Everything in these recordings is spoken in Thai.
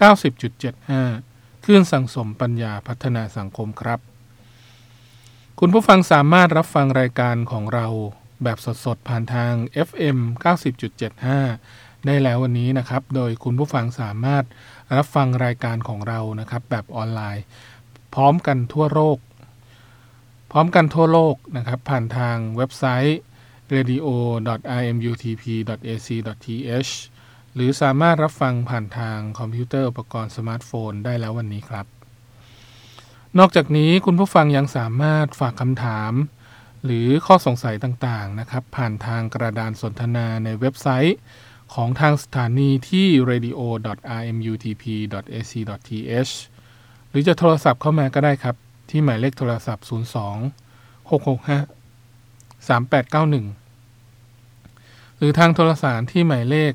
90.75คลื่นสังสมปัญญาพัฒนาสังคมครับ คุณผู้ฟังสามารถรับฟังรายการของเราแบบสดๆ ผ่านทาง FM 90.75 ได้แล้ววันนี้นะครับ โดยคุณผู้ฟังสามารถรับฟังรายการของเรานะครับ แบบออนไลน์ พร้อมกันทั่วโลก พร้อมกันทั่วโลกนะครับ ผ่านทางเว็บไซต์ radio.imutp.ac.th หรือสามารถรับฟังผ่านทางคอมพิวเตอร์อุปกรณ์สมาร์ทโฟนได้แล้ววันนี้ครับ นอกจากนี้คุณผู้ฟังยังสามารถฝากคำถาม หรือข้อสงสัยต่างๆนะครับ ผ่านทางกระดานสนทนาในเว็บไซต์ ของทางสถานีที่ radio.rmutp.ac.th หรือจะโทรศัพท์เข้ามาก็ได้ครับ ที่หมายเลขโทรศัพท์ 02 665 3891 หรือทางโทรสารที่หมายเลข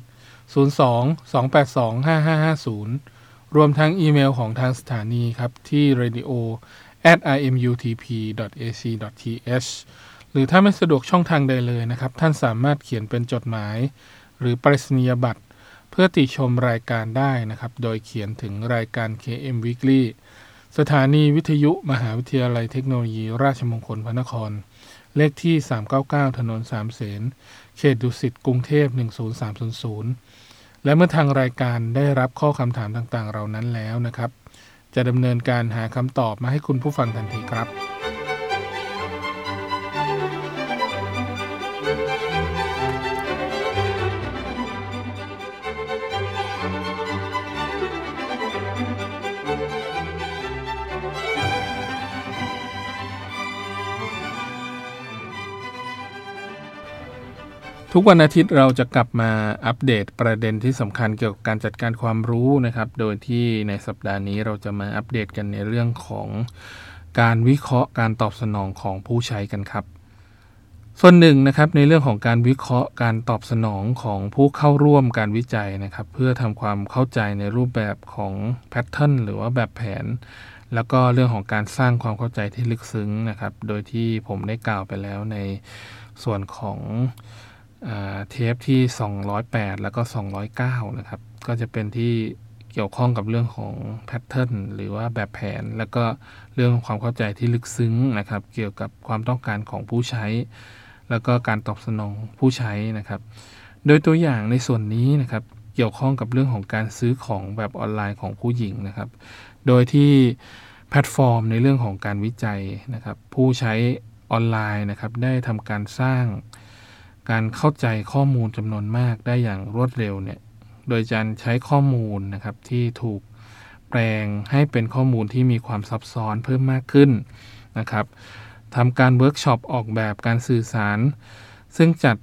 02-282-5550 รวมทั้งอีเมลของทางสถานีครับที่ radio at imutp.ac.th หรือถ้าไม่สะดวกช่องทางใดเลยนะครับ ท่านสามารถเขียนเป็นจดหมาย หรือปริศนียบัตร เพื่อติชมรายการได้นะครับ โดยเขียนถึงรายการ KM Weekly สถานีวิทยุมหาวิทยาลัยเทคโนโลยี ราชมงคลพระนคร เลขที่ 399 ถนนสามเสน เขตดุสิต กรุงเทพ 10300 และเมื่อทางรายการได้รับข้อคำถามต่างๆ เหล่านั้นแล้วนะครับ จะดำเนินการหาคำตอบมาให้คุณผู้ฟังทันทีครับ ทุกวันอาทิตย์เราจะกลับมาอัปเดตประเด็นที่สำคัญเกี่ยวกับการจัดการความรู้นะครับ โดยที่ในสัปดาห์นี้เราจะมาอัปเดตกันในเรื่องของการวิเคราะห์การตอบสนองของผู้ใช้กันครับ ส่วนหนึ่งนะครับในเรื่องของการวิเคราะห์การตอบสนองของผู้เข้าร่วมการวิจัยนะครับ เพื่อทำความเข้าใจในรูปแบบของแพทเทิร์นหรือว่าแบบแผน แล้วก็เรื่องของการสร้างความเข้าใจที่ลึกซึ้งนะครับ โดยที่ผมได้กล่าวไปแล้วในส่วนของ เทปที่ 208 แล้วก็ 209 นะครับ ก็จะเป็นที่เกี่ยวข้องกับเรื่องของ pattern หรือว่าแบบแผน แล้วก็เรื่องความเข้าใจที่ลึกซึ้งนะครับ เกี่ยวกับความต้องการของผู้ใช้ แล้วก็การตอบสนองผู้ใช้นะครับ โดยตัวอย่างในส่วนนี้นะครับเกี่ยวข้องกับเรื่องของการซื้อของแบบออนไลน์ของผู้หญิงนะครับ โดยที่แพลตฟอร์มในเรื่องของการวิจัยนะครับ ผู้ใช้ออนไลน์นะครับ ได้ทำการสร้าง การเข้าใจข้อมูลจำนวนมากได้อย่างรวดเร็วเนี่ย โดยการใช้ข้อมูลนะครับที่ถูกแปลงให้เป็นข้อมูลที่มีความซับซ้อนเพิ่มมากขึ้นนะครับทำการเวิร์กช็อปออกแบบการสื่อสาร ซึ่งจัด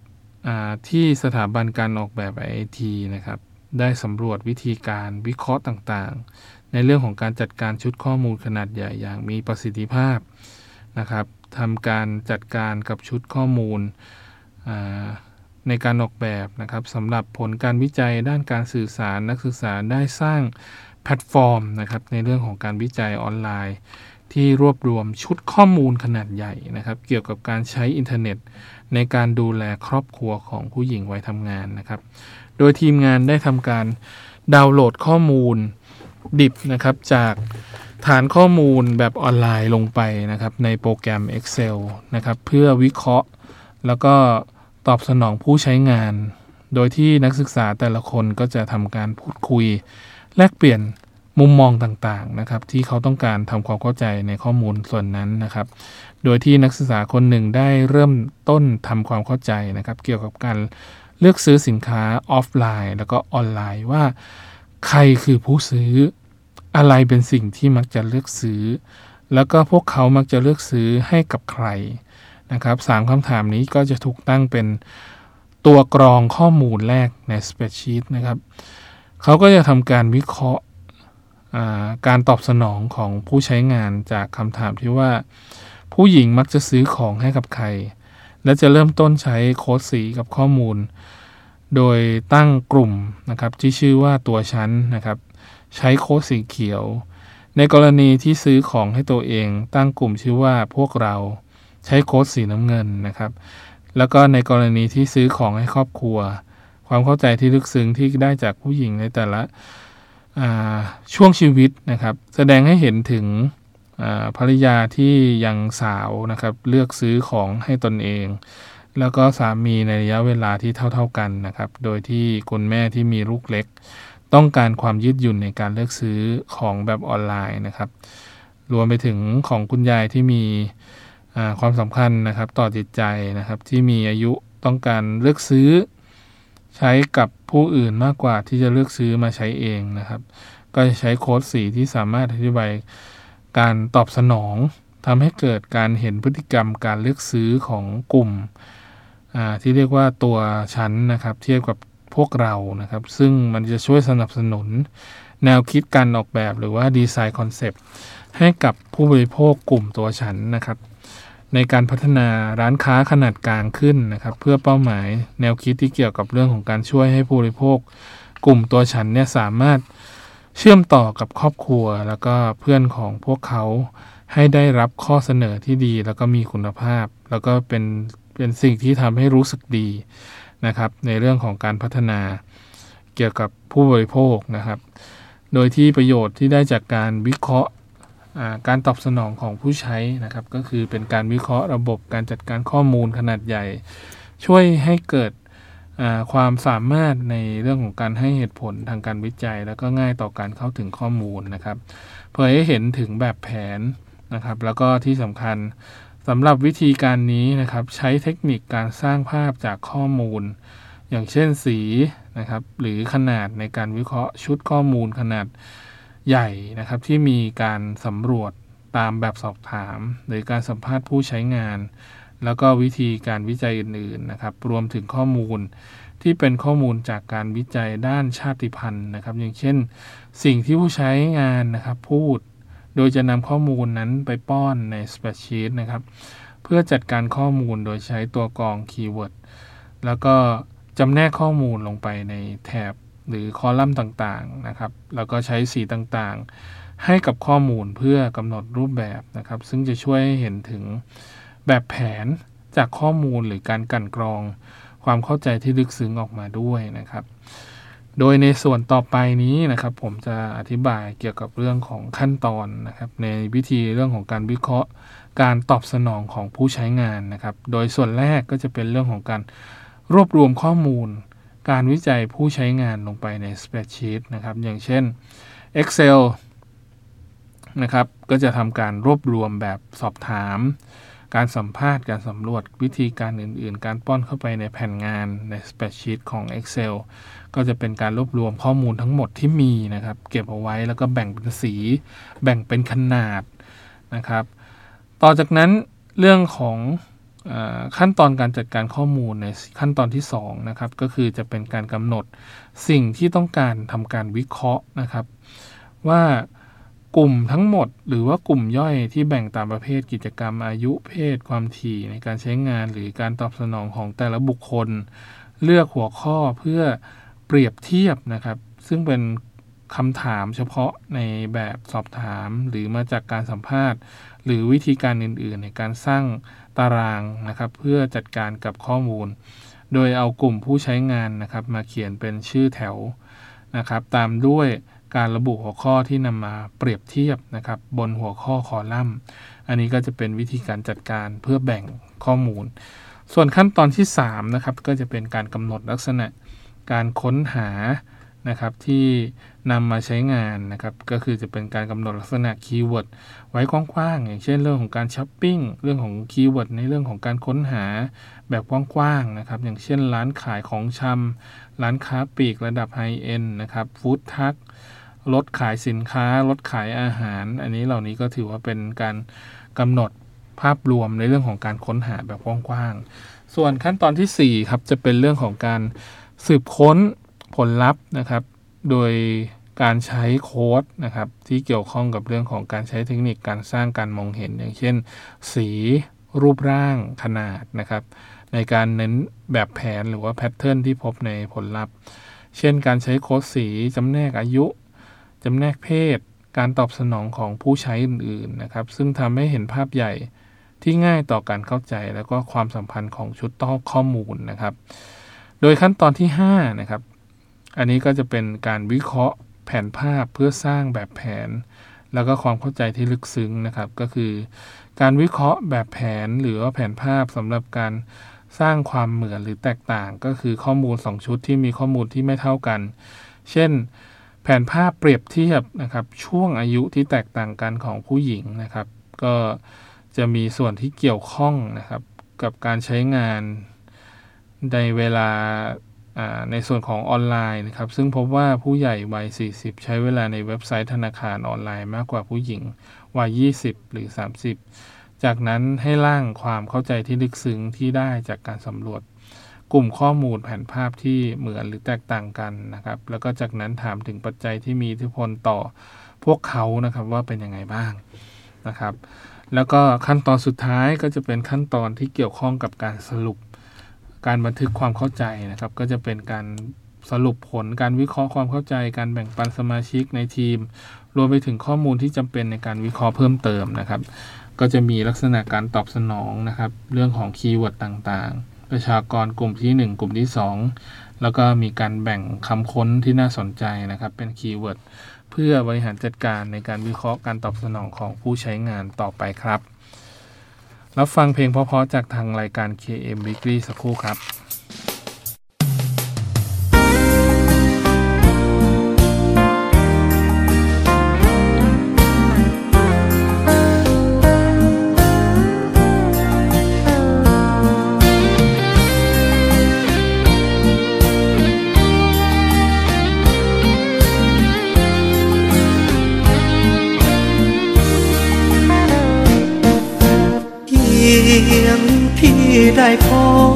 ที่สถาบันการออกแบบไอทีนะครับ ได้สำรวจวิธีการวิเคราะห์ต่างๆ ในเรื่องของการจัดการชุดข้อมูลขนาดใหญ่อย่างมีประสิทธิภาพนะครับทำการจัดการกับชุดข้อมูล ในการออกแบบนะครับสำหรับผลการวิจัยด้านการสื่อสารนักศึกษาได้สร้างแพลตฟอร์มนะครับในเรื่องของการวิจัยออนไลน์ ที่รวบรวมชุดข้อมูลขนาดใหญ่นะครับ เกี่ยวกับการใช้อินเทอร์เน็ต ในการดูแลครอบครัวของผู้หญิงวัยทำงานนะครับ โดยทีมงานได้ทำการดาวน์โหลดข้อมูลดิบนะครับจากฐานข้อมูลแบบออนไลน์ลงไปนะครับในโปรแกรม Excel นะครับเพื่อวิเคราะห์แล้วก็ ตอบสนองผู้ใช้งาน โดยที่นักศึกษาแต่ละคนก็จะทำการพูดคุย แลกเปลี่ยนมุมมองต่างๆนะครับที่เขาต้องการทำความเข้าใจในข้อมูลส่วนนั้นนะครับ โดยที่นักศึกษาคนหนึ่งได้เริ่มต้นทำความเข้าใจนะครับ เกี่ยวกับการเลือกซื้อสินค้าออฟไลน์ แล้วก็ออนไลน์ว่า ใครคือผู้ซื้ออะไรเป็นสิ่งที่มักจะเลือกซื้อ แล้วก็พวกเขามักจะเลือกซื้อให้กับใคร นะครับสามคำถามนี้ก็จะถูกตั้งเป็นตัวกรองข้อมูลแรกในสเปรดชีตนะครับเขาก็จะทำการวิเคราะห์การตอบสนองของผู้ใช้งานจากคำถามที่ว่า ผู้หญิงมักจะซื้อของให้กับใคร และจะเริ่มต้นใช้โค้ดสีกับข้อมูล โดยตั้งกลุ่มนะครับที่ชื่อว่าตัวชั้นนะครับ ใช้โค้ดสีเขียว ในกรณีที่ซื้อของให้ตัวเอง ตั้งกลุ่มชื่อว่าพวกเรา ใช้โค้ดสีน้ำเงินนะครับ แล้วก็ในกรณีที่ซื้อของให้ครอบครัว ความเข้าใจที่ลึกซึ้งที่ได้จากผู้หญิงในแต่ละช่วงชีวิตนะครับ แสดงให้เห็นถึงภรรยาที่ยังสาวนะครับ เลือกซื้อของให้ตนเอง แล้วก็สามีในระยะเวลาที่เท่า ๆกันนะครับ โดยที่คุณแม่ที่มีลูกเล็ก ต้องการความยืดหยุ่นในการเลือกซื้อของแบบออนไลน์นะครับ รวมไปถึงของคุณยายที่มี ความสำคัญนะครับต่อจิตใจนะครับที่มีอายุต้องการเลือกซื้อ ใช้กับผู้อื่นมากกว่าที่จะเลือกซื้อมาใช้เองนะครับ ก็จะใช้โค้ดสีที่สามารถอธิบายการตอบสนองทำให้เกิดการเห็นพฤติกรรมการเลือกซื้อของกลุ่มที่เรียกว่าตัวชั้นนะครับ เทียบกับพวกเรานะครับ ซึ่งมันจะช่วยสนับสนุน แนวคิดการออกแบบหรือว่า design concept ให้กับผู้บริโภคกลุ่มตัวชั้นนะครับ ในการพัฒนาร้านค้าขนาดกลางขึ้นนะครับ เพื่อเป้าหมายแนวคิดที่เกี่ยวกับเรื่องของการช่วยให้ผู้บริโภค กลุ่มตัวฉันเนี่ยสามารถเชื่อมต่อกับครอบครัว แล้วก็เพื่อนของพวกเขาให้ได้รับข้อเสนอที่ดี แล้วก็มีคุณภาพ แล้วก็เป็นเป็นสิ่งที่ทำให้รู้สึกดีนะครับ ในเรื่องของการพัฒนาเกี่ยวกับผู้บริโภคนะครับ โดยที่ประโยชน์ที่ได้จากการวิเคราะห์ การตอบสนองของผู้ใช้นะครับ ก็คือเป็นการวิเคราะห์ระบบการจัดการข้อมูลขนาดใหญ่ ช่วยให้เกิดความสามารถในเรื่องของการให้เหตุผลทางการวิจัย แล้วก็ง่ายต่อการเข้าถึงข้อมูลนะครับเพื่อให้เห็นถึงแบบแผนนะครับ แล้วก็ที่สำคัญสำหรับวิธีการนี้นะครับ ใช้เทคนิคการสร้างภาพจากข้อมูล อย่างเช่นสีนะครับ หรือขนาดในการวิเคราะห์ชุดข้อมูลขนาด ใหญ่นะครับที่มีการสำรวจตามแบบสอบถาม หรือการสัมภาษณ์ผู้ใช้งาน แล้วก็วิธีการวิจัยอื่นๆนะครับ รวมถึงข้อมูลที่เป็นข้อมูลจากการวิจัยด้านชาติพันธุ์นะครับ อย่างเช่น สิ่งที่ผู้ใช้งานนะครับพูด โดยจะนำข้อมูลนั้นไปป้อนใน spreadsheet นะครับ เพื่อจัดการข้อมูลโดยใช้ตัวกรองคีย์เวิร์ดแล้วก็จำแนกข้อมูลลงไปในแถบ หรือคอลัมน์ต่างๆนะครับ แล้วก็ใช้สีต่างๆ ให้กับข้อมูลเพื่อกำหนดรูปแบบนะครับ ซึ่งจะช่วยให้เห็นถึงแบบแผนจากข้อมูลหรือการกันกรองความเข้าใจที่ลึกซึ้งออกมาด้วยนะครับ โดยในส่วนต่อไปนี้นะครับ ผมจะอธิบายเกี่ยวกับเรื่องของขั้นตอนนะครับ ในวิธีเรื่องของการวิเคราะห์ การตอบสนองของผู้ใช้งานนะครับ โดยส่วนแรกก็จะเป็นเรื่องของการรวบรวมข้อมูล การวิจัยผู้ใช้งานลงไปใน Spreadsheet นะครับ อย่างเช่น Excel นะครับ ก็จะทำการรวบรวมแบบสอบถาม การสัมภาษณ์ การสำรวจวิธีการอื่น ๆ การป้อนเข้าไปในแผ่นงานใน Spreadsheet ของ Excel ก็จะเป็นการรวบรวมข้อมูลทั้งหมดที่มีนะครับ เก็บเอาไว้แล้วก็แบ่งเป็นสี แบ่งเป็นขนาดนะครับ ต่อจากนั้นเรื่องของ ขั้นตอนการจัดการข้อมูลในขั้นตอนที่2นะครับก็คือจะเป็นการกำหนดสิ่งที่ต้องการทำการวิเคราะห์นะครับ ว่ากลุ่มทั้งหมด หรือว่ากลุ่มย่อยที่แบ่งตามประเภทกิจกรรมอายุเพศ ความถี่ในการใช้งานหรือการตอบสนองของแต่ละบุคคล เลือกหัวข้อเพื่อเปรียบเทียบนะครับ ซึ่งเป็นคำถามเฉพาะในแบบสอบถาม หรือมาจากการสัมภาษณ์ หรือวิธีการอื่น ๆ ในการสร้าง ตารางนะครับเพื่อจัดการกับข้อมูล โดยเอากลุ่มผู้ใช้งานนะครับมาเขียนเป็นชื่อแถวนะครับตามด้วยการระบุหัวข้อที่นำมาเปรียบเทียบนะครับบนหัวข้อคอลัมน์ อันนี้ก็จะเป็นวิธีการจัดการเพื่อแบ่งข้อมูล ส่วนขั้นตอนที่3นะครับก็จะเป็นการกำหนดลักษณะการค้นหา นะครับที่นำมาใช้งานนะครับก็คือจะเป็นการกำหนดลักษณะ keyword ไว้กว้างๆอย่างเช่นเรื่องของการช้อปปิ้งเรื่องของ keyword ในเรื่องของการค้นหาแบบกว้างๆนะครับอย่างเช่นร้านขายของชำร้านค้าปลีกระดับ high-end นะครับ food truck รถขายสินค้ารถขายอาหาร อันนี้เหล่านี้ก็ถือว่าเป็นการกำหนดภาพรวมในเรื่องของการค้นหาแบบกว้างๆส่วนขั้นตอนที่4ครับจะเป็นเรื่องของการสืบค้น ผลลัพธ์นะครับ โดยการใช้โค้ดนะครับ ที่เกี่ยวข้องกับเรื่องของการใช้เทคนิคการสร้างการมองเห็น อย่างเช่น สีรูปร่างขนาดนะครับ ในการเน้นแบบแผนหรือว่าแพทเทิร์นที่พบในผลลัพธ์ เช่น การใช้โค้ดสีจำแนกอายุจำแนกเพศ การตอบสนองของผู้ใช้อื่นๆนะครับ ซึ่งทำให้เห็นภาพใหญ่ที่ง่ายต่อการเข้าใจแล้วก็ความสัมพันธ์ของชุดต้อข้อมูลนะครับ โดยขั้นตอนที่5นะครับ อันนี้ก็จะเป็นการวิเคราะห์แผนภาพเพื่อสร้างแบบแผน แล้วก็ความเข้าใจที่ลึกซึ้งนะครับ ก็คือ การวิเคราะห์แบบแผนหรือว่าแผนภาพสำหรับการสร้างความเหมือนหรือแตกต่าง ก็คือข้อมูล 2 ชุดที่มีข้อมูลที่ไม่เท่ากัน เช่น แผนภาพเปรียบเทียบนะครับ ช่วงอายุที่แตกต่างกันของผู้หญิงนะครับ ก็จะมีส่วนที่เกี่ยวข้องนะครับ กับการใช้งานในเวลา ในส่วนของออนไลน์นะครับซึ่งพบว่าผู้ใหญ่วัย 40 ใช้เวลาในเว็บไซต์ธนาคารออนไลน์มากกว่าผู้หญิงวัย 20 หรือ 30 จากนั้นให้ร่างความเข้าใจที่ลึกซึ้งที่ได้จากการสำรวจ กลุ่มข้อมูลแผนภาพที่เหมือนหรือแตกต่างกันนะครับ แล้วก็จากนั้นถามถึงปัจจัยที่มีอิทธิพลต่อพวกเขานะครับว่าเป็นยังไงบ้างนะครับ แล้วก็ขั้นตอนสุดท้ายก็จะเป็นขั้นตอนที่เกี่ยวข้องกับการสรุป การบันทึกความเข้าใจนะครับ ก็จะเป็นการสรุปผลการวิเคราะห์ความเข้าใจ การแบ่งปันสมาชิกในทีม รวมไปถึงข้อมูลที่จำเป็นในการวิเคราะห์เพิ่มเติมนะครับ ก็จะมีลักษณะการตอบสนองนะครับ เรื่องของ keyword ต่างๆ ประชากรกลุ่มที่ 1 กลุ่มที่ 2 แล้วก็มีการแบ่งคำค้นที่น่าสนใจนะครับ เป็น keyword เพื่อบริหารจัดการในการวิเคราะห์การตอบสนองของผู้ใช้งานต่อไปครับ รับฟังเพลงเพราะๆจากทางรายการ KM Weekly สักครู่ครับ ได้พ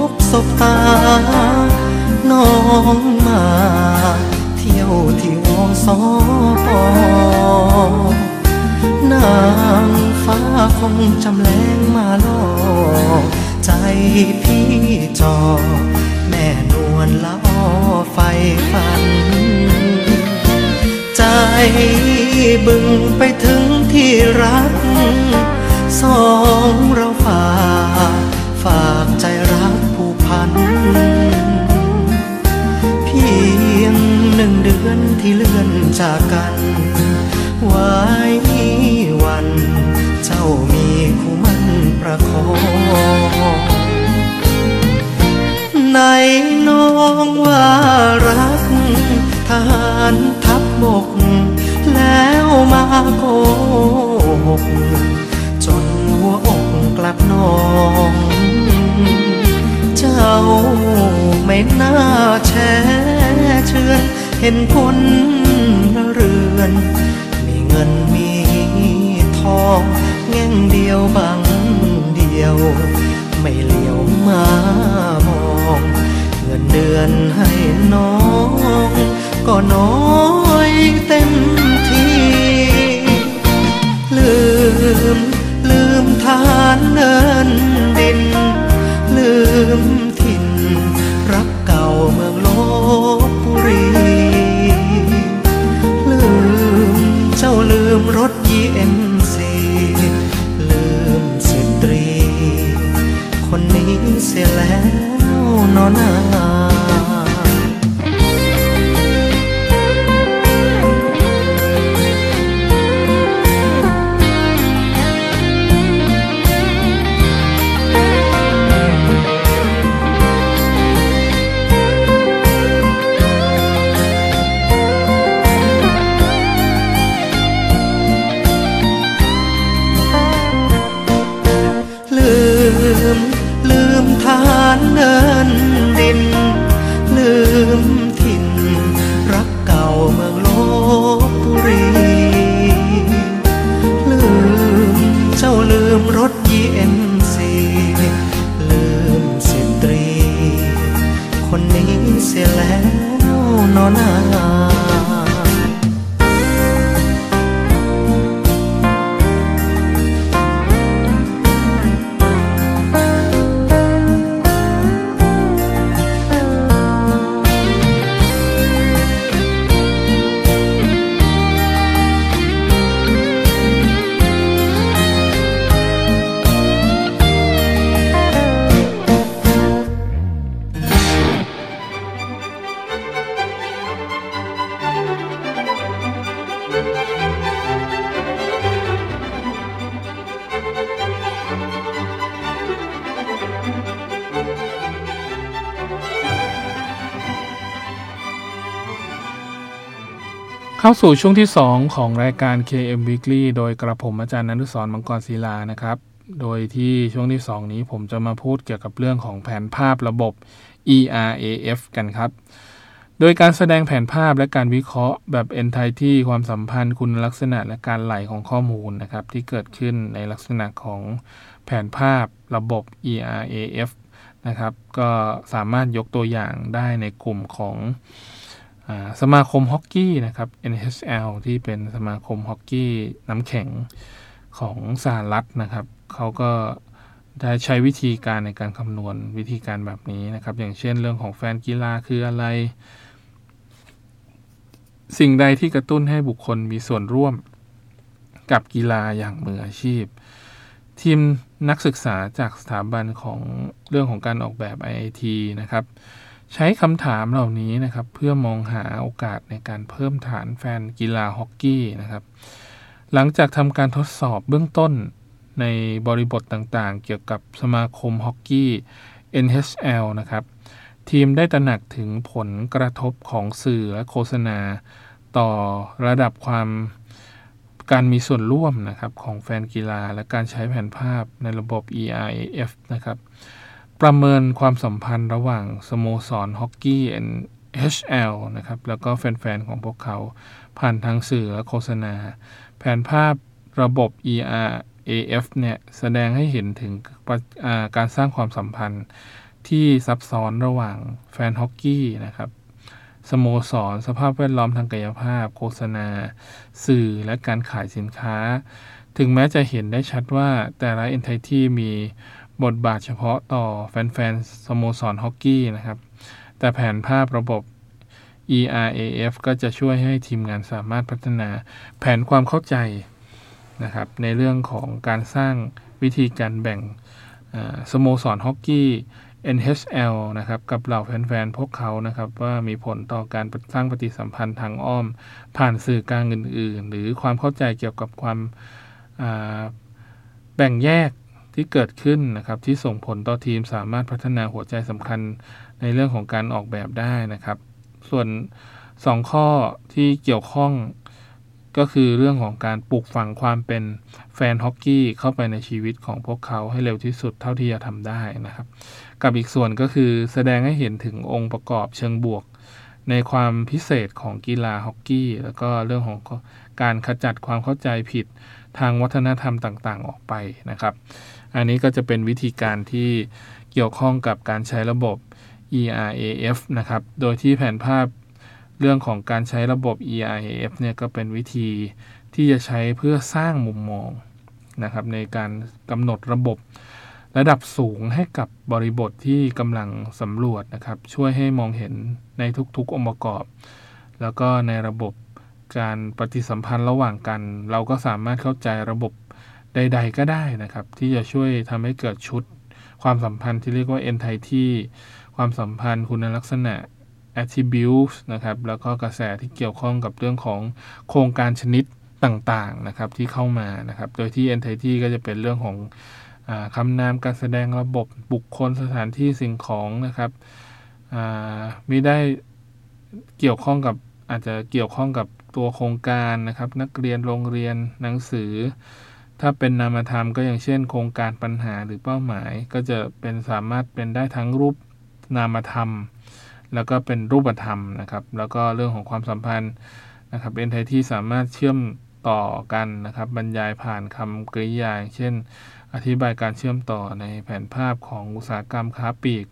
บศบตา น้องมา เที่ยวที่วอสอปอนางฟ้าคงจำแรงมาล่อใจพี่จอ แม่นวลละอ้อไฟฝัน ใจบึงไปถึงที่รัก สองเราฝ่าฝา ลือนที่เลื่อนจากกันไว้วัน เจ้ามีคู่มันประคองในน้องว่ารักทหารทัพบก แล้วมาโกหกจนหัวอกกลับนอง เจ้าไม่น่าแช่เชือ เห็นคนละเรือน มีเงินมีทองแง่งเดียวบางเดียว ไม่เหลียวมามองเงินเดือนให้น้อง ก็น้อยเต็มทีลืม ลืมทานเนิน มรถยี の中าสู่ช่วงที่ 2 ของรายการ KM Weekly โดยกระผมอาจารย์นันุสรมังกรศิลานะครับ โดยที่ช่วงที่ 2 นี้ผมจะมาพูดเกี่ยวกับเรื่องของแผนภาพระบบ ERAF กันครับ โดยการแสดงแผนภาพและการวิเคราะห์แบบ entity ความสัมพันธ์คุณลักษณะและการไหลของข้อมูลนะครับ ที่เกิดขึ้นในลักษณะของแผนภาพระบบ ERAF นะครับ ก็สามารถยกตัวอย่างได้ในกลุ่มของ สมาคมฮอกกี้นะครับ NHL ที่เป็นสมาคมฮอกกี้น้ำแข็งของสหรัฐนะครับเขาก็ได้ใช้วิธีการในการคำนวณวิธีการแบบนี้นะครับ อย่างเช่นเรื่องของแฟนกีฬาคืออะไร สิ่งใดที่กระตุ้นให้บุคคลมีส่วนร่วมกับกีฬาอย่างมืออาชีพ ทีมนักศึกษาจากสถาบันของเรื่องของการออกแบบ IIT นะครับ ใช้คำถามเหล่านี้นะครับ เพื่อมองหาโอกาสในการเพิ่มฐานแฟนกีฬาฮอกกี้นะครับ หลังจากทำการทดสอบเบื้องต้นในบริบทต่างๆ เกี่ยวกับสมาคมฮอกกี้ NHL นะครับ ทีมได้ตระหนักถึงผลกระทบของสื่อและโฆษณา ต่อระดับความการมีส่วนร่วมนะครับของแฟนกีฬาและการใช้แผนภาพในระบบ ERAF นะครับ ประเมินความสัมพันธ์ระหว่างสโมสรฮอกกี้ NHL นะครับ แล้วก็แฟน ๆ ของพวกเขาผ่านทางสื่อและโฆษณา แผนภาพระบบ ERAF เนี่ย แสดงให้เห็นถึงการสร้างความสัมพันธ์ที่ซับซ้อนระหว่างแฟนฮอกกี้นะครับสโมสร สภาพแวดล้อมทางกายภาพ โฆษณา สื่อและการขายสินค้า ถึงแม้จะเห็นได้ชัดว่าแต่ละ entity มี บทบาทเฉพาะต่อแฟนๆสโมสรฮอกกี้นะครับ แต่แผนภาพระบบ ERAF ก็จะช่วยให้ทีมงานสามารถพัฒนาแผนความเข้าใจนะครับในเรื่องของการสร้างวิธีการแบ่งสโมสรฮอกกี้ NHL นะครับกับเหล่าแฟนๆ พวกเขานะครับว่ามีผลต่อการสร้างปฏิสัมพันธ์ทางอ้อม ผ่านสื่อกลางอื่น ๆ หรือความเข้าใจเกี่ยวกับความแบ่งแยก ที่เกิดขึ้นนะครับที่ส่งผลต่อทีมสามารถพัฒนาหัวใจสำคัญในเรื่องของการออกแบบได้นะครับ ส่วน 2 ข้อที่เกี่ยวข้องก็คือเรื่องของการปลูกฝังความเป็นแฟนฮอกกี้เข้าไปในชีวิตของพวกเขาให้เร็วที่สุดเท่าที่จะทำได้นะครับ กับอีกส่วนก็คือแสดงให้เห็นถึงองค์ประกอบเชิงบวก ในความพิเศษของกีฬาฮอกกี้ แล้วก็เรื่องของ การขจัดความเข้าใจผิดทางวัฒนธรรมต่างๆ ออกไปนะครับ อันนี้ก็จะเป็นวิธีการที่เกี่ยวข้องกับการใช้ระบบ ERAF นะครับ โดยที่แผนภาพเรื่องของการใช้ระบบ ERAF เนี่ยก็เป็นวิธีที่จะใช้เพื่อสร้างมุมมองนะครับในการกำหนดระบบระดับสูงให้กับบริบทที่กำลังสำรวจนะครับ ช่วยให้มองเห็นในทุกๆองค์ประกอบ แล้วก็ในระบบ การปฏิสัมพันธ์ระหว่างกัน เราก็สามารถเข้าใจระบบใด ๆ ก็ได้นะครับ ที่จะช่วยทำให้เกิดชุด ความสัมพันธ์ที่เรียกว่า entity ความสัมพันธ์คุณลักษณะ attributes นะครับ แล้วก็กระแสที่เกี่ยวข้องกับเรื่องของโครงการชนิดต่างๆนะครับที่เข้ามานะครับ โดยที่ entity ก็จะเป็นเรื่องของอคำนามการแสดงระบบบุคคลสถานที่สิ่งของนะครับไม่ได้เกี่ยวข้องกับอาจจะเกี่ยวข้องกับ ตัวโครงการนะครับ นักเรียนโรงเรียนหนังสือ ถ้าเป็นนามธรรมก็อย่างเช่น โครงการปัญหาหรือเป้าหมาย ก็จะเป็นสามารถเป็นได้ทั้งรูปนามธรรม แล้วก็เป็นรูปธรรมนะครับ แล้วก็เรื่องของความสัมพันธ์นะครับเป็นไทที่สามารถเชื่อมต่อกันนะครับ บรรยายผ่านคำกริยาเช่น อธิบายการเชื่อมต่อในแผนภาพของอุตสาหกรรมค้าปลีก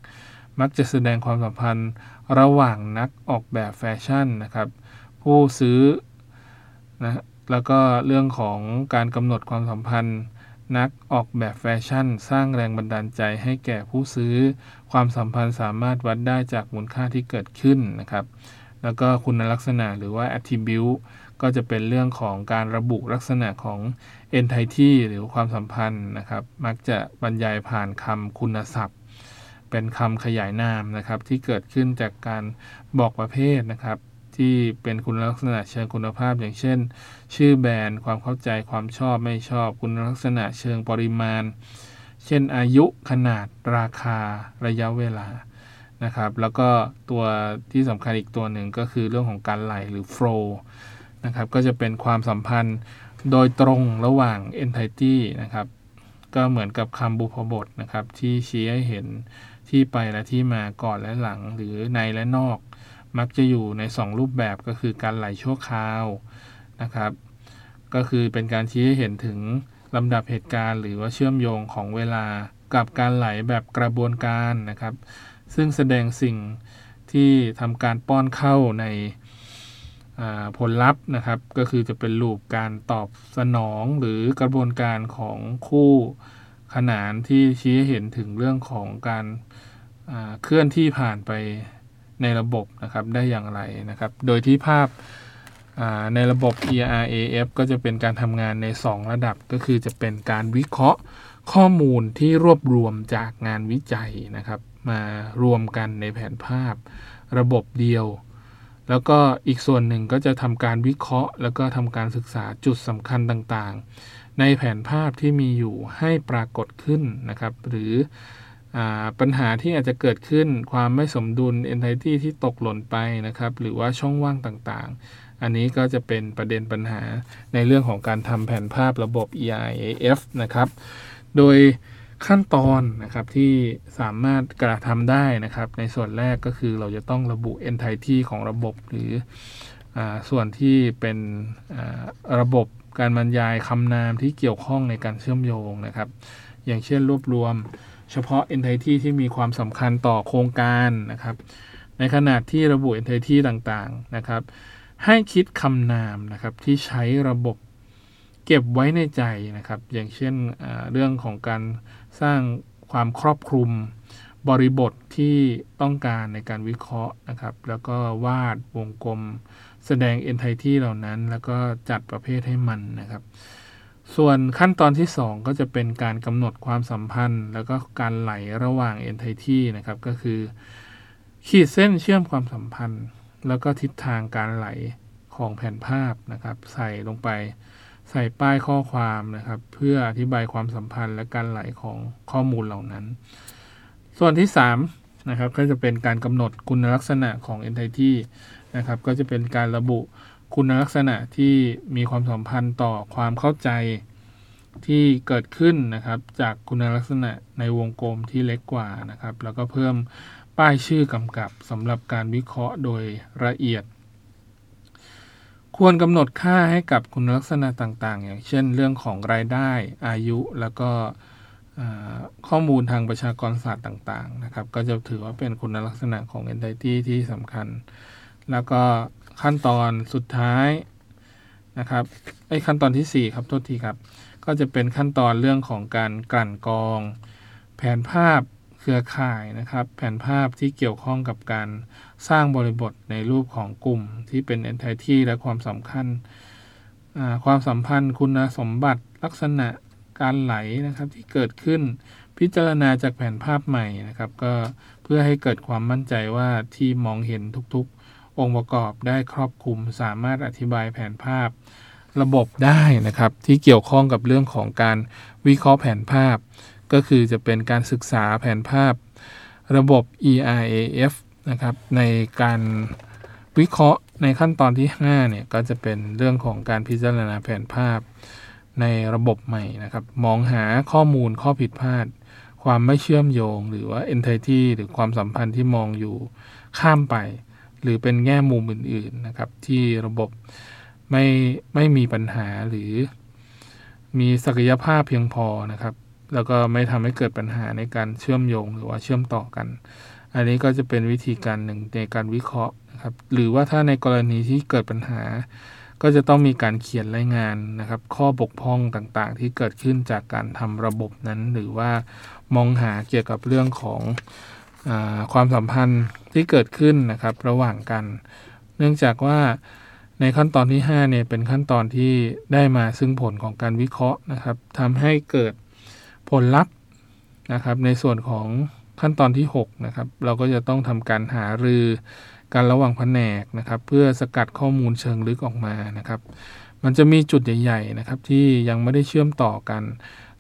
มักจะแสดงความสัมพันธ์ระหว่างนักออกแบบแฟชั่นนะครับ ผู้ซื้อนะแล้วก็เรื่องของการกำหนดความสัมพันธ์ นักออกแบบแฟชั่น สร้างแรงบันดาลใจให้แก่ผู้ซื้อ ความสัมพันธ์สามารถวัดได้จากมูลค่าที่เกิดขึ้นนะครับ แล้วก็คุณลักษณะหรือว่า attribute ก็จะเป็นเรื่องของการระบุลักษณะของ entity หรือความสัมพันธ์นะครับ มักจะบรรยายผ่านคำคุณศัพท์ เป็นคำขยายนามนะครับ ที่เกิดขึ้นจากการบอกประเภทนะครับ ที่เป็นคุณลักษณะเชิงคุณภาพ อย่างเช่น ชื่อแบรนด์ความเข้าใจความชอบไม่ชอบ คุณลักษณะเชิงปริมาณ เช่นอายุขนาดราคาระยะเวลานะครับแล้วก็ตัวที่สำคัญอีกตัวหนึ่งก็คือเรื่องของการไหลหรือ flow นะครับก็จะเป็นความสัมพันธ์โดยตรงระหว่าง entity นะครับก็เหมือนกับคำบุพบทนะครับที่ชี้ให้เห็นที่ไปและที่มาก่อนและหลังหรือในและนอก มักจะอยู่ใน 2 รูปแบบก็คือการไหลชั่วคราวนะครับ ก็คือเป็นการชี้ให้เห็นถึงลำดับเหตุการณ์ หรือว่าเชื่อมโยงของเวลากับการไหลแบบกระบวนการนะครับ ซึ่งแสดงสิ่งที่ทำการป้อนเข้าในผลลัพธ์นะครับ ก็คือจะเป็นลูปการตอบสนองหรือกระบวนการของคู่ขนานที่ชี้ให้เห็นถึงเรื่องของการเคลื่อนที่ผ่านไป ในระบบนะครับได้อย่างไรนะครับ โดยที่ภาพในระบบ ERAF ก็จะเป็นการทำงานใน 2 ระดับก็คือจะเป็นการวิเคราะห์ข้อมูลที่รวบรวมจากงานวิจัยนะครับ มารวมกันในแผนภาพ ระบบเดียว แล้วก็อีกส่วนหนึ่งก็จะทำการวิเคราะห์ แล้วก็ทำการศึกษาจุดสำคัญต่างๆ ในแผนภาพที่มีอยู่ให้ปรากฏขึ้นนะครับ หรืออ ปัญหาที่อาจจะเกิดขึ้นความไม่สมดุล entity ที่ตกหล่นไปนะครับ หรือว่าช่องว่างต่างๆ อันนี้ก็จะเป็นประเด็นปัญหาในเรื่องของการทำแผนภาพระบบ EIAF นะครับ โดยขั้นตอนนะครับที่สามารถกระทำได้นะครับ ในส่วนแรกก็คือเราจะต้องระบุ entity ของระบบหรืออส่วนที่เป็นระบบการบรรยายคำนามที่เกี่ยวข้องในการเชื่อมโยงนะครับ อย่างเช่นรวบรวม เฉพาะ entity ที่มีความสำคัญต่อโครงการนะครับ ในขณะที่ระบุ entity ต่างๆนะครับ ให้คิดคำนามนะครับที่ใช้ระบบเก็บไว้ในใจนะครับ อย่างเช่นเรื่องของการสร้างความครอบคลุมบริบทที่ต้องการในการวิเคราะห์นะครับ แล้วก็วาดวงกลม แสดง entity เหล่านั้น แล้วก็จัดประเภทให้มันนะครับ ส่วนขั้นตอนที่ 2 ก็จะเป็นการกำหนดความสัมพันธ์ แล้วก็การไหลระหว่าง entity นะครับ ก็คือ ขีดเส้นเชื่อมความสัมพันธ์ แล้วก็ทิศทางการไหลของแผนภาพนะครับ ใส่ลงไปใส่ป้ายข้อความนะครับ เพื่ออธิบายความสัมพันธ์และการไหลของข้อมูลเหล่านั้น ส่วนที่ 3 นะครับ ก็จะเป็นการกำหนดคุณลักษณะของ entity นะครับ ก็จะเป็นการระบุ คุณลักษณะที่มีความสัมพันธ์ต่อความเข้าใจที่เกิดขึ้นนะครับ จากคุณลักษณะในวงกลมที่เล็กกว่านะครับ แล้วก็เพิ่มป้ายชื่อกำกับสำหรับการวิเคราะห์โดยละเอียด ควรกำหนดค่าให้กับคุณลักษณะต่างๆ อย่างเช่น เรื่องของรายได้อายุแล้วก็ข้อมูลทางประชากรศาสตร์ต่าง ๆ นะครับ ก็จะถือว่าเป็นคุณลักษณะของ entity ที่สำคัญ แล้วก็ ขั้นตอนสุดท้ายนะครับไอ้ขั้นตอนที่ 4 ครับโทษทีครับ ก็จะเป็นขั้นตอนเรื่องของการกลั่นกรอง แผนภาพเครือข่ายนะครับ แผนภาพที่เกี่ยวข้องกับการสร้างบริบทในรูปของกลุ่มที่เป็น entity และความสำคัญ ความสัมพันธ์ คุณสมบัติลักษณะการไหลนะครับที่เกิดขึ้นพิจารณาจากแผนภาพใหม่นะครับ ก็เพื่อให้เกิดความมั่นใจว่าที่มองเห็นทุก องค์ประกอบได้ครอบคลุม สามารถอธิบายแผนภาพ ระบบได้นะครับที่เกี่ยวข้องกับเรื่องของการวิเคราะห์แผนภาพ ก็คือจะเป็นการศึกษาแผนภาพ ระบบ ERAF นะครับในการวิเคราะห์ในขั้นตอนที่5เนี่ยก็จะเป็นเรื่องของการพิจารณาแผนภาพ ในระบบใหม่นะครับ มองหาข้อมูลข้อผิดพลาด ความไม่เชื่อมโยง หรือว่า entity หรือความสัมพันธ์ที่มองอยู่ข้ามไป หรือเป็นแง่มุมอื่น ๆนะครับ ที่ระบบไม่ไม่มีปัญหาหรือมีศักยภาพเพียงพอนะครับ แล้วก็ไม่ทำให้เกิดปัญหาในการเชื่อมโยงหรือว่าเชื่อมต่อกัน อันนี้ก็จะเป็นวิธีการหนึ่งในการวิเคราะห์นะครับ หรือว่าถ้าในกรณีที่เกิดปัญหา ก็จะต้องมีการเขียนรายงานนะครับ ข้อบกพร่องต่างๆ ที่เกิดขึ้นจากการทำระบบนั้น หรือว่ามองหาเกี่ยวกับเรื่องของ ความสัมพันธ์ที่เกิดขึ้นนะครับระหว่างกัน เนื่องจากว่าในขั้นตอนที่5เนี่ยเป็นขั้นตอนที่ได้มาซึ่งผลของการวิเคราะห์นะครับทำให้เกิดผลลัพธ์นะครับ ในส่วนของขั้นตอนที่6นะครับเราก็จะต้องทำการหารือกันระหว่างแผนกนะครับ เพื่อสกัดข้อมูลเชิงลึกออกมานะครับ มันจะมีจุดใหญ่ ๆ นะครับ ที่ยังไม่ได้เชื่อมต่อกัน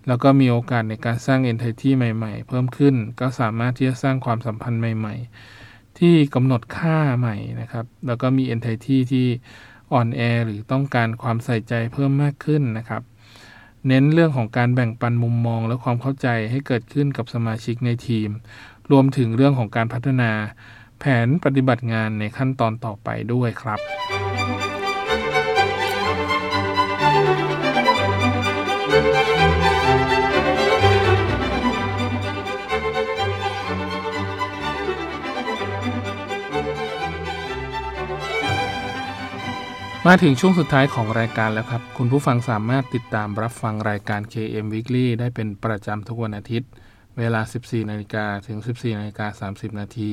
แล้วก็มีโอกาสในการสร้าง entity ใหม่ๆ เพิ่มขึ้น ก็สามารถที่จะสร้างความสัมพันธ์ใหม่ ๆ ที่กำหนดค่าใหม่นะครับ แล้วก็มี entity ที่อ่อนแอหรือต้องการความใส่ใจเพิ่มมากขึ้นนะครับ เน้นเรื่องของการแบ่งปันมุมมอง และความเข้าใจให้เกิดขึ้นกับสมาชิกในทีม รวมถึงเรื่องของการพัฒนาแผนปฏิบัติงานในขั้นตอนต่อไปด้วยครับ มาถึงช่วงสุดท้ายของรายการแล้วครับ คุณผู้ฟังสามารถติดตามรับฟังรายการ KM Weekly ได้เป็นประจำทุกวันอาทิตย์ เวลา 14นาฬิกาถึง 14นาฬิกา30 นาที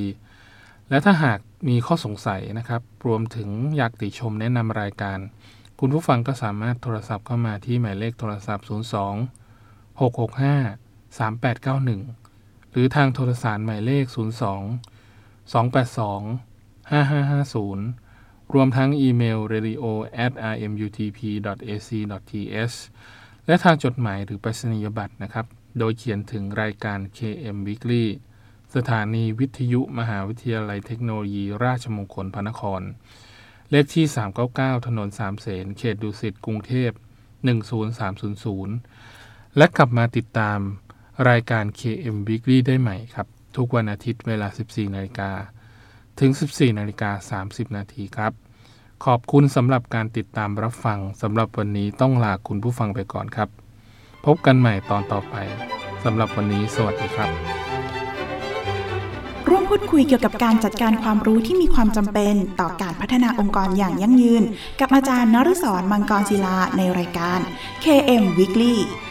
และถ้าหากมีข้อสงสัยนะครับ รวมถึงอยากติชมแนะนำรายการ คุณผู้ฟังก็สามารถโทรศัพท์เข้ามาที่หมายเลขโทรศัพท์ 02 665 3891 หรือทางโทรสารหมายเลข 02 282 5550 รวมทั้งอีเมล radio at rmutp ac th และทางจดหมายหรือไปรษณียบัตรนะครับ โดยเขียนถึงรายการ KM Weekly สถานีวิทยุมหาวิทยาลัยเทคโนโลยี ราชมงคลพระนคร เลขที่ 399 ถนนสามเสน เขตดุสิต กรุงเทพ 10300 และกลับมาติดตามรายการ KM Weekly ได้ใหม่ครับ ทุกวันอาทิตย์เวลา 14นาฬิกา ถึง 14นาฬิกา30 นาทีครับ ขอบคุณสำหรับการติดตามรับฟังสำหรับวันนี้ต้องลาคุณผู้ฟังไปก่อนครับ พบกันใหม่ตอนต่อไปสำหรับวันนี้สวัสดีครับ ร่วมพูดคุยเกี่ยวกับการจัดการความรู้ที่มีความจำเป็นต่อการพัฒนาองค์กรอย่างยั่งยืน กับอาจารย์นฤศรมังกรศิลาในรายการ KM Weekly